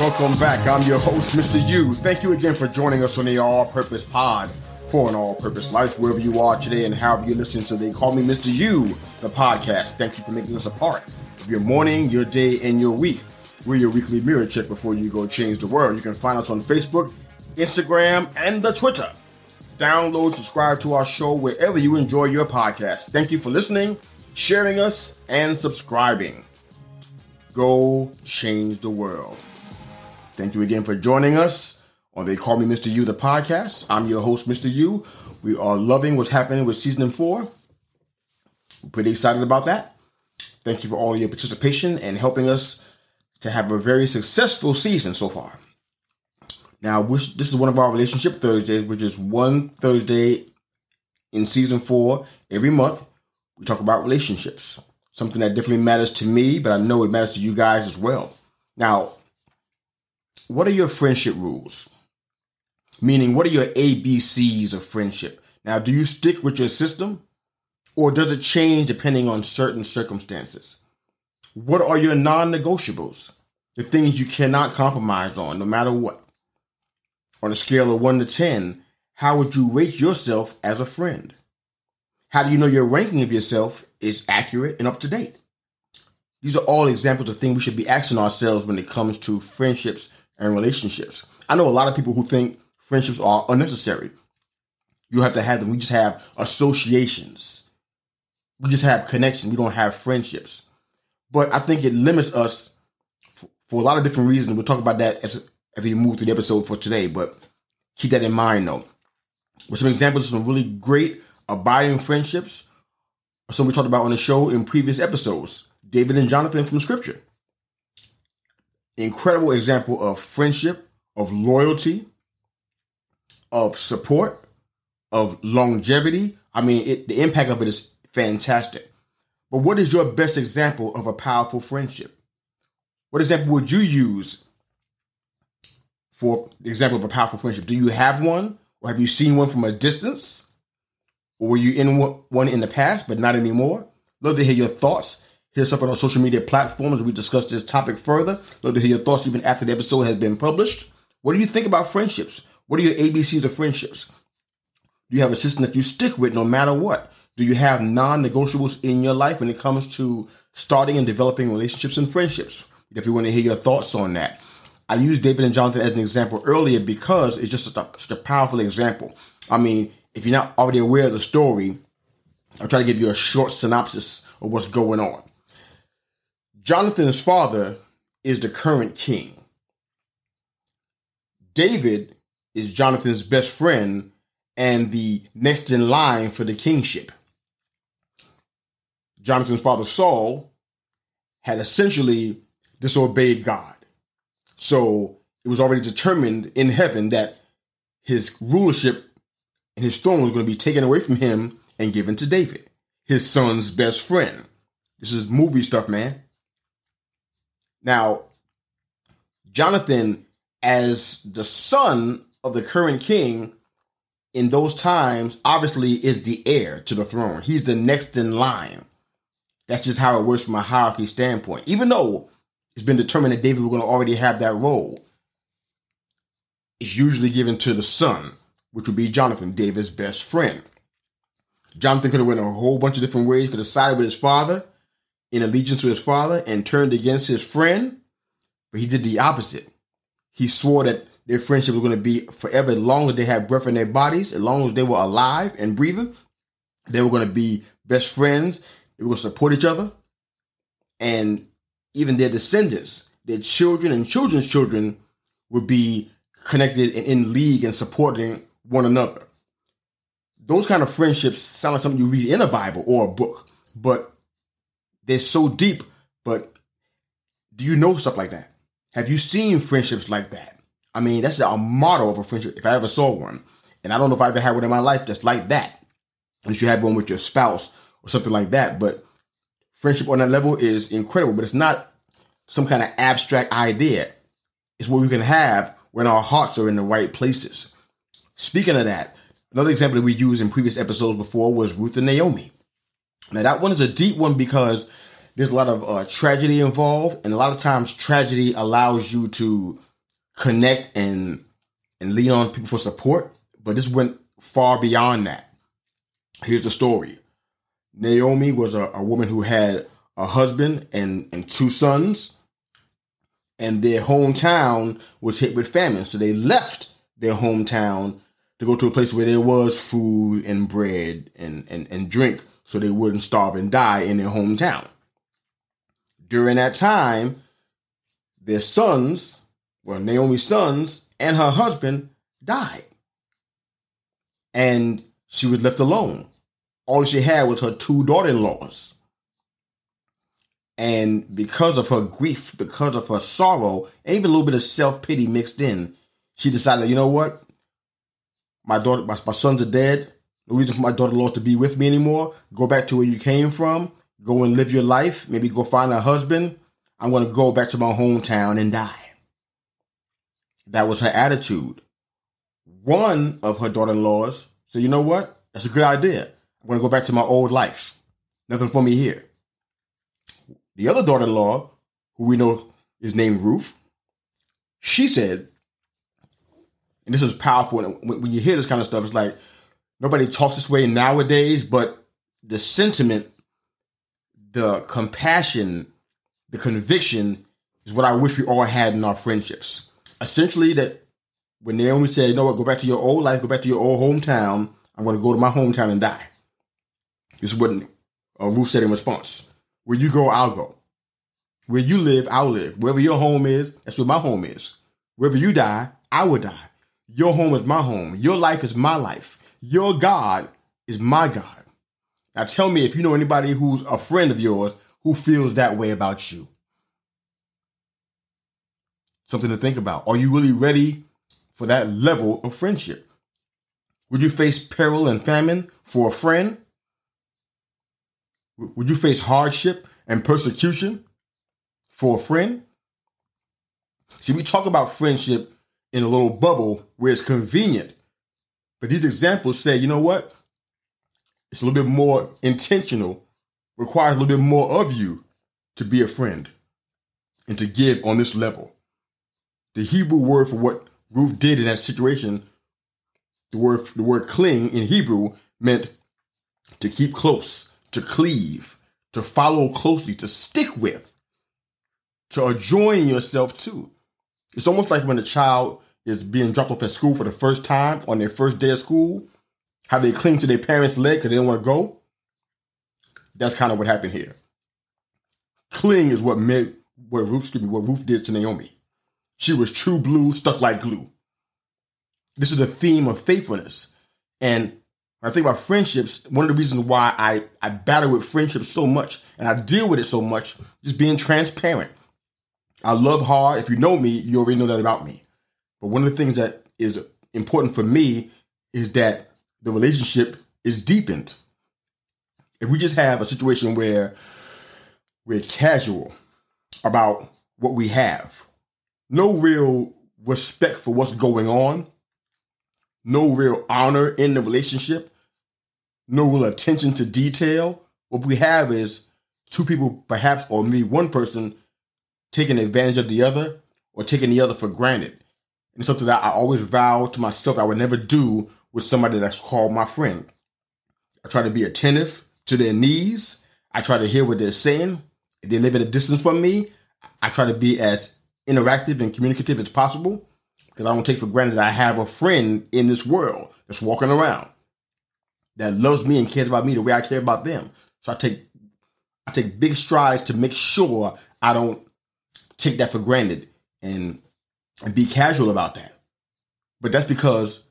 Welcome back. I'm your host, Mr. U. Thank you again for joining us on the All Purpose Pod for an all purpose life, wherever you are today and however you listen to They Call Me Mr. U, the podcast. Thank you for making us a part of your morning, your day, and your week. We're your weekly mirror check before you go change the world. You can find us on Facebook, Instagram, and the Twitter. Download, subscribe to our show wherever you enjoy your podcast. Thank you for listening, sharing us, and subscribing. Go change the world. Thank you again for joining us on They Call Me Mr. U, the podcast. I'm your host, Mr. U. We are loving what's happening with season four. We're pretty excited about that. Thank you for all your participation and helping us to have a very successful season so far. Now, this is one of our relationship Thursdays, which is one Thursday in season four every month. We talk about relationships, something that definitely matters to me, but I know it matters to you guys as well. Now, what are your friendship rules? Meaning, what are your ABCs of friendship? Now, do you stick with your system or does it change depending on certain circumstances? What are your non negotiables? The things you cannot compromise on, no matter what. On a scale of 1 to 10, how would you rate yourself as a friend? How do you know your ranking of yourself is accurate and up to date? These are all examples of things we should be asking ourselves when it comes to friendships and relationships. I know a lot of people who think friendships are unnecessary. You have to have them. We just have associations. We just have connections. We don't have friendships. But I think it limits us for, for a lot of different reasons. We'll talk about that as, as we move through the episode for today. But keep that in mind, though. With some examples of some really great abiding friendships, some we talked about on the show in previous episodes. David and Jonathan from Scripture incredible example of friendship, of loyalty, of support, of longevity. I mean, it, the impact of it is fantastic. But what is your best example of a powerful friendship? What example would you use for the example of a powerful friendship? Do you have one, or have you seen one from a distance, or were you in one in the past but not anymore? Love to hear your thoughts. Hit us up on our social media platforms. We discuss this topic further. Love to hear your thoughts even after the episode has been published. What do you think about friendships? What are your ABCs of friendships? Do you have a system that you stick with no matter what? Do you have non negotiables in your life when it comes to starting and developing relationships and friendships? If you want to hear your thoughts on that, I used David and Jonathan as an example earlier because it's just such a, such a powerful example. I mean, if you're not already aware of the story, I'll try to give you a short synopsis of what's going on. Jonathan's father is the current king. David is Jonathan's best friend and the next in line for the kingship. Jonathan's father Saul had essentially disobeyed God. So it was already determined in heaven that his rulership and his throne was going to be taken away from him and given to David, his son's best friend. This is movie stuff, man. Now, Jonathan, as the son of the current king in those times, obviously is the heir to the throne. He's the next in line. That's just how it works from a hierarchy standpoint. Even though it's been determined that David was going to already have that role, it's usually given to the son, which would be Jonathan, David's best friend. Jonathan could have went a whole bunch of different ways. Could have sided with his father in allegiance to his father and turned against his friend, but he did the opposite. He swore that their friendship was going to be forever as long as they had breath in their bodies, as long as they were alive and breathing. They were going to be best friends. They were going to support each other. And even their descendants, their children and children's children would be connected and in league and supporting one another. those kind of friendships sound like something you read in a Bible or a book, but they're so deep. But do you know stuff like that? Have you seen friendships like that? I mean, that's a model of a friendship if I ever saw one. And I don't know if I ever had one in my life that's like that. Unless you had one with your spouse or something like that. But friendship on that level is incredible, but it's not some kind of abstract idea. It's what we can have when our hearts are in the right places. Speaking of that, another example that we used in previous episodes before was Ruth and Naomi. Now, that one is a deep one because there's a lot of uh, tragedy involved, and a lot of times tragedy allows you to connect and and lean on people for support. But this went far beyond that. Here's the story. Naomi was a, a woman who had a husband and, and two sons, and their hometown was hit with famine. So they left their hometown to go to a place where there was food and bread and, and, and drink so they wouldn't starve and die in their hometown. During that time, their sons, well, Naomi's sons and her husband died. And she was left alone all she had was her two daughter-in-laws. And because of her grief, because of her sorrow, and even a little bit of self-pity mixed in, she decided, you know what? My daughter, my, my sons are dead. No reason for my daughter-in-law to be with me anymore. Go back to where you came from. Go and live your life. Maybe go find a husband. I'm going to go back to my hometown and die. That was her attitude. One of her daughter-in-laws said, you know what? That's a good idea. I'm going to go back to my old life. Nothing for me here. The other daughter in law, who we know is named Ruth, she said, and this is powerful. when you hear this kind of stuff, it's like nobody talks this way nowadays, but the sentiment, the compassion, the conviction is what I wish we all had in our friendships. Essentially, that when Naomi said, you know what, go back to your old life, go back to your old hometown, I'm going to go to my hometown and die. This is what uh, Ruth said in response. Where you go, I'll go. Where you live, I'll live. Wherever your home is, that's where my home is. Wherever you die, I will die. Your home is my home. Your life is my life. Your God is my God. Now tell me if you know anybody who's a friend of yours who feels that way about you. Something to think about. Are you really ready for that level of friendship? Would you face peril and famine for a friend? Would you face hardship and persecution for a friend? See, we talk about friendship in a little bubble where it's convenient. But these examples say, you know what? It's a little bit more intentional, requires a little bit more of you to be a friend and to give on this level. The Hebrew word for what Ruth did in that situation, the word the word cling in Hebrew meant to keep close, to cleave, to follow closely, to stick with, to adjoin yourself to. It's almost like when a child is being dropped off at school for the first time on their first day of school, how they cling to their parents' leg because they don't want to go. That's kind of what happened here. Cling is what made what Ruth, excuse me, what Ruth did to Naomi. She was true blue, stuck like glue. This is a theme of faithfulness. And when I think about friendships, one of the reasons why I, I battle with friendships so much and I deal with it so much, just being transparent. I love hard. If you know me, you already know that about me. But one of the things that is important for me is that the relationship is deepened. If we just have a situation where we're casual about what we have, no real respect for what's going on, no real honor in the relationship, no real attention to detail. What we have is two people, perhaps, or maybe one person taking advantage of the other or taking the other for granted. And something that I always vow to myself I would never do with somebody that's called my friend. I try to be attentive to their needs. I try to hear what they're saying. If they live at a distance from me, I try to be as interactive and communicative as possible because I don't take for granted that I have a friend in this world that's walking around that loves me and cares about me the way I care about them. So I take I take big strides to make sure I don't take that for granted and and be casual about that. But that's because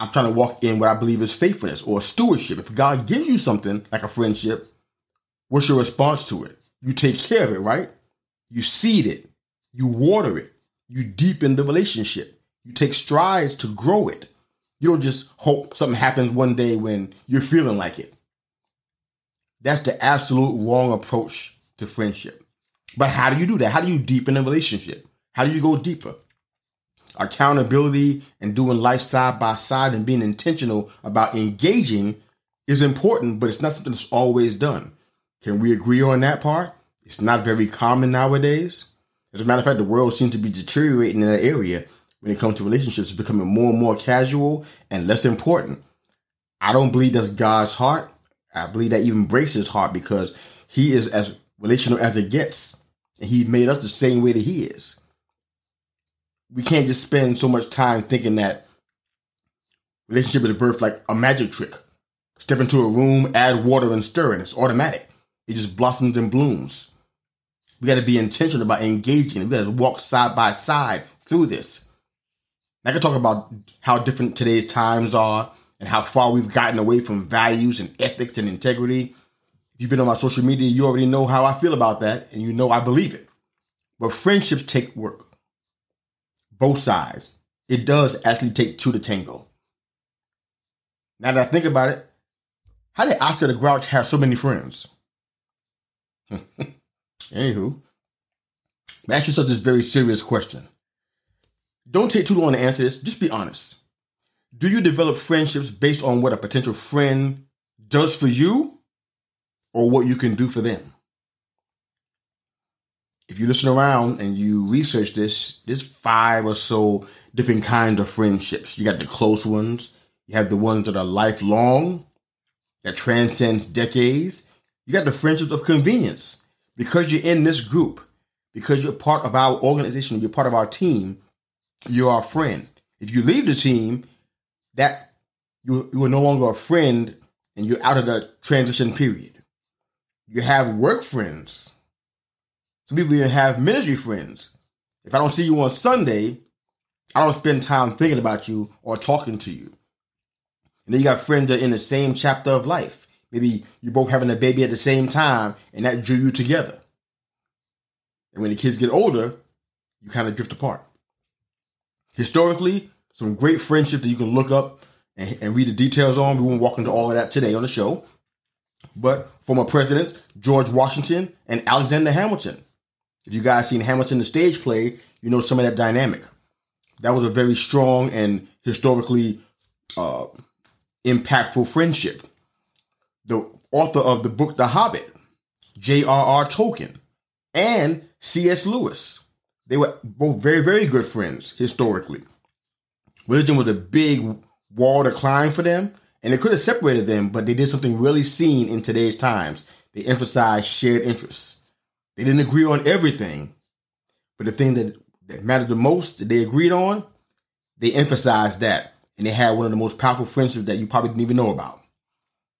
I'm trying to walk in what I believe is faithfulness or stewardship. If God gives you something like a friendship, what's your response to it? You take care of it, right? You seed it, you water it, you deepen the relationship, you take strides to grow it. You don't just hope something happens one day when you're feeling like it. That's the absolute wrong approach to friendship. But how do you do that? How do you deepen a relationship? How do you go deeper? Accountability and doing life side by side and being intentional about engaging is important, but it's not something that's always done. Can we agree on that part? It's not very common nowadays. As a matter of fact, the world seems to be deteriorating in that area when it comes to relationships. Becoming more and more casual and less important. I don't believe that's God's heart. I believe that even breaks his heart because he is as relational as it gets. And he made us the same way that he is. We can't just spend so much time thinking that relationship is a birth like a magic trick. Step into a room, add water and stir, and it's automatic. It just blossoms and blooms. We got to be intentional about engaging. We got to walk side by side through this. I can talk about how different today's times are and how far we've gotten away from values and ethics and integrity. If you've been on my social media, you already know how I feel about that, and you know I believe it. But friendships take work. Both sides. It does actually take two to tango. Now that I think about it, how did Oscar the Grouch have so many friends? Anywho, ask yourself this very serious question. Don't take too long to answer this. Just be honest. Do you develop friendships based on what a potential friend does for you or what you can do for them? If you listen around and you research this, there's five or so different kinds of friendships. You got the close ones, you have the ones that are lifelong, that transcends decades. You got the friendships of convenience. Because you're in this group, because you're part of our organization, you're part of our team, you're our friend. If you leave the team, that you, you are no longer a friend and you're out of the transition period. You have work friends. Some people even have ministry friends. If I don't see you on Sunday, I don't spend time thinking about you or talking to you. And then you got friends that are in the same chapter of life. Maybe you're both having a baby at the same time and that drew you together. And when the kids get older, you kind of drift apart. Historically, some great friendship that you can look up and, and read the details on. We won't walk into all of that today on the show. But former presidents George Washington and Alexander Hamilton. If you guys seen Hamilton the stage play, you know some of that dynamic. That was a very strong and historically uh, impactful friendship the author of the book The Hobbit, J.R.R. Tolkien, and C.S. Lewis. They were both very, very good friends historically. Religion was a big wall to climb for them, and it could have separated them, but they did something really seen in today's times. They emphasized shared interests. They didn't agree on everything, but the thing that, that mattered the most that they agreed on, they emphasized that. And they had one of the most powerful friendships that you probably didn't even know about.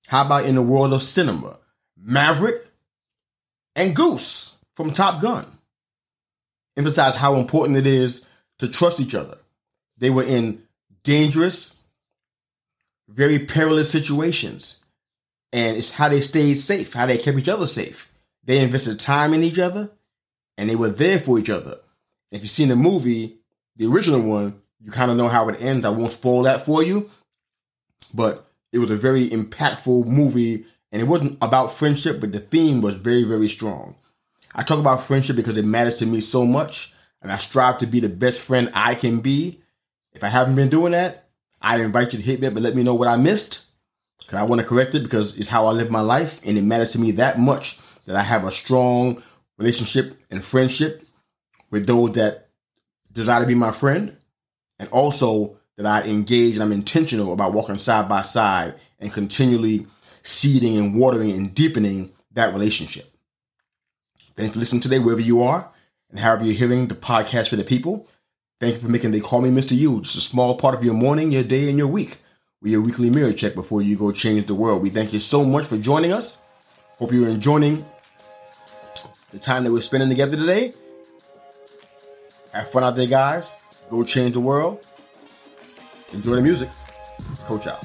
How about in the world of cinema? Maverick and Goose from Top Gun emphasize how important it is to trust each other. They were in dangerous, very perilous situations. And it's how they stayed safe, how they kept each other safe. They invested time in each other and they were there for each other. If you've seen the movie, the original one, you kind of know how it ends. I won't spoil that for you. But it was a very impactful movie, and it wasn't about friendship, but the theme was very, very strong. I talk about friendship because it matters to me so much, and I strive to be the best friend I can be. If I haven't been doing that, I invite you to hit me up and let me know what I missed. Cause I want to correct it because it's how I live my life, and it matters to me that much that I have a strong relationship and friendship with those that desire to be my friend, and also that I engage and I'm intentional about walking side by side and continually seeding and watering and deepening that relationship. Thanks for listening today, wherever you are, and however you're hearing the podcast for the people. Thank you for making They Call Me Mr. U just a small part of your morning, your day, and your week with your weekly mirror check before you go change the world. We thank you so much for joining us. Hope you're enjoying the time that we're spending together today. Have fun out there, guys. Go change the world. Enjoy the music. Coach out.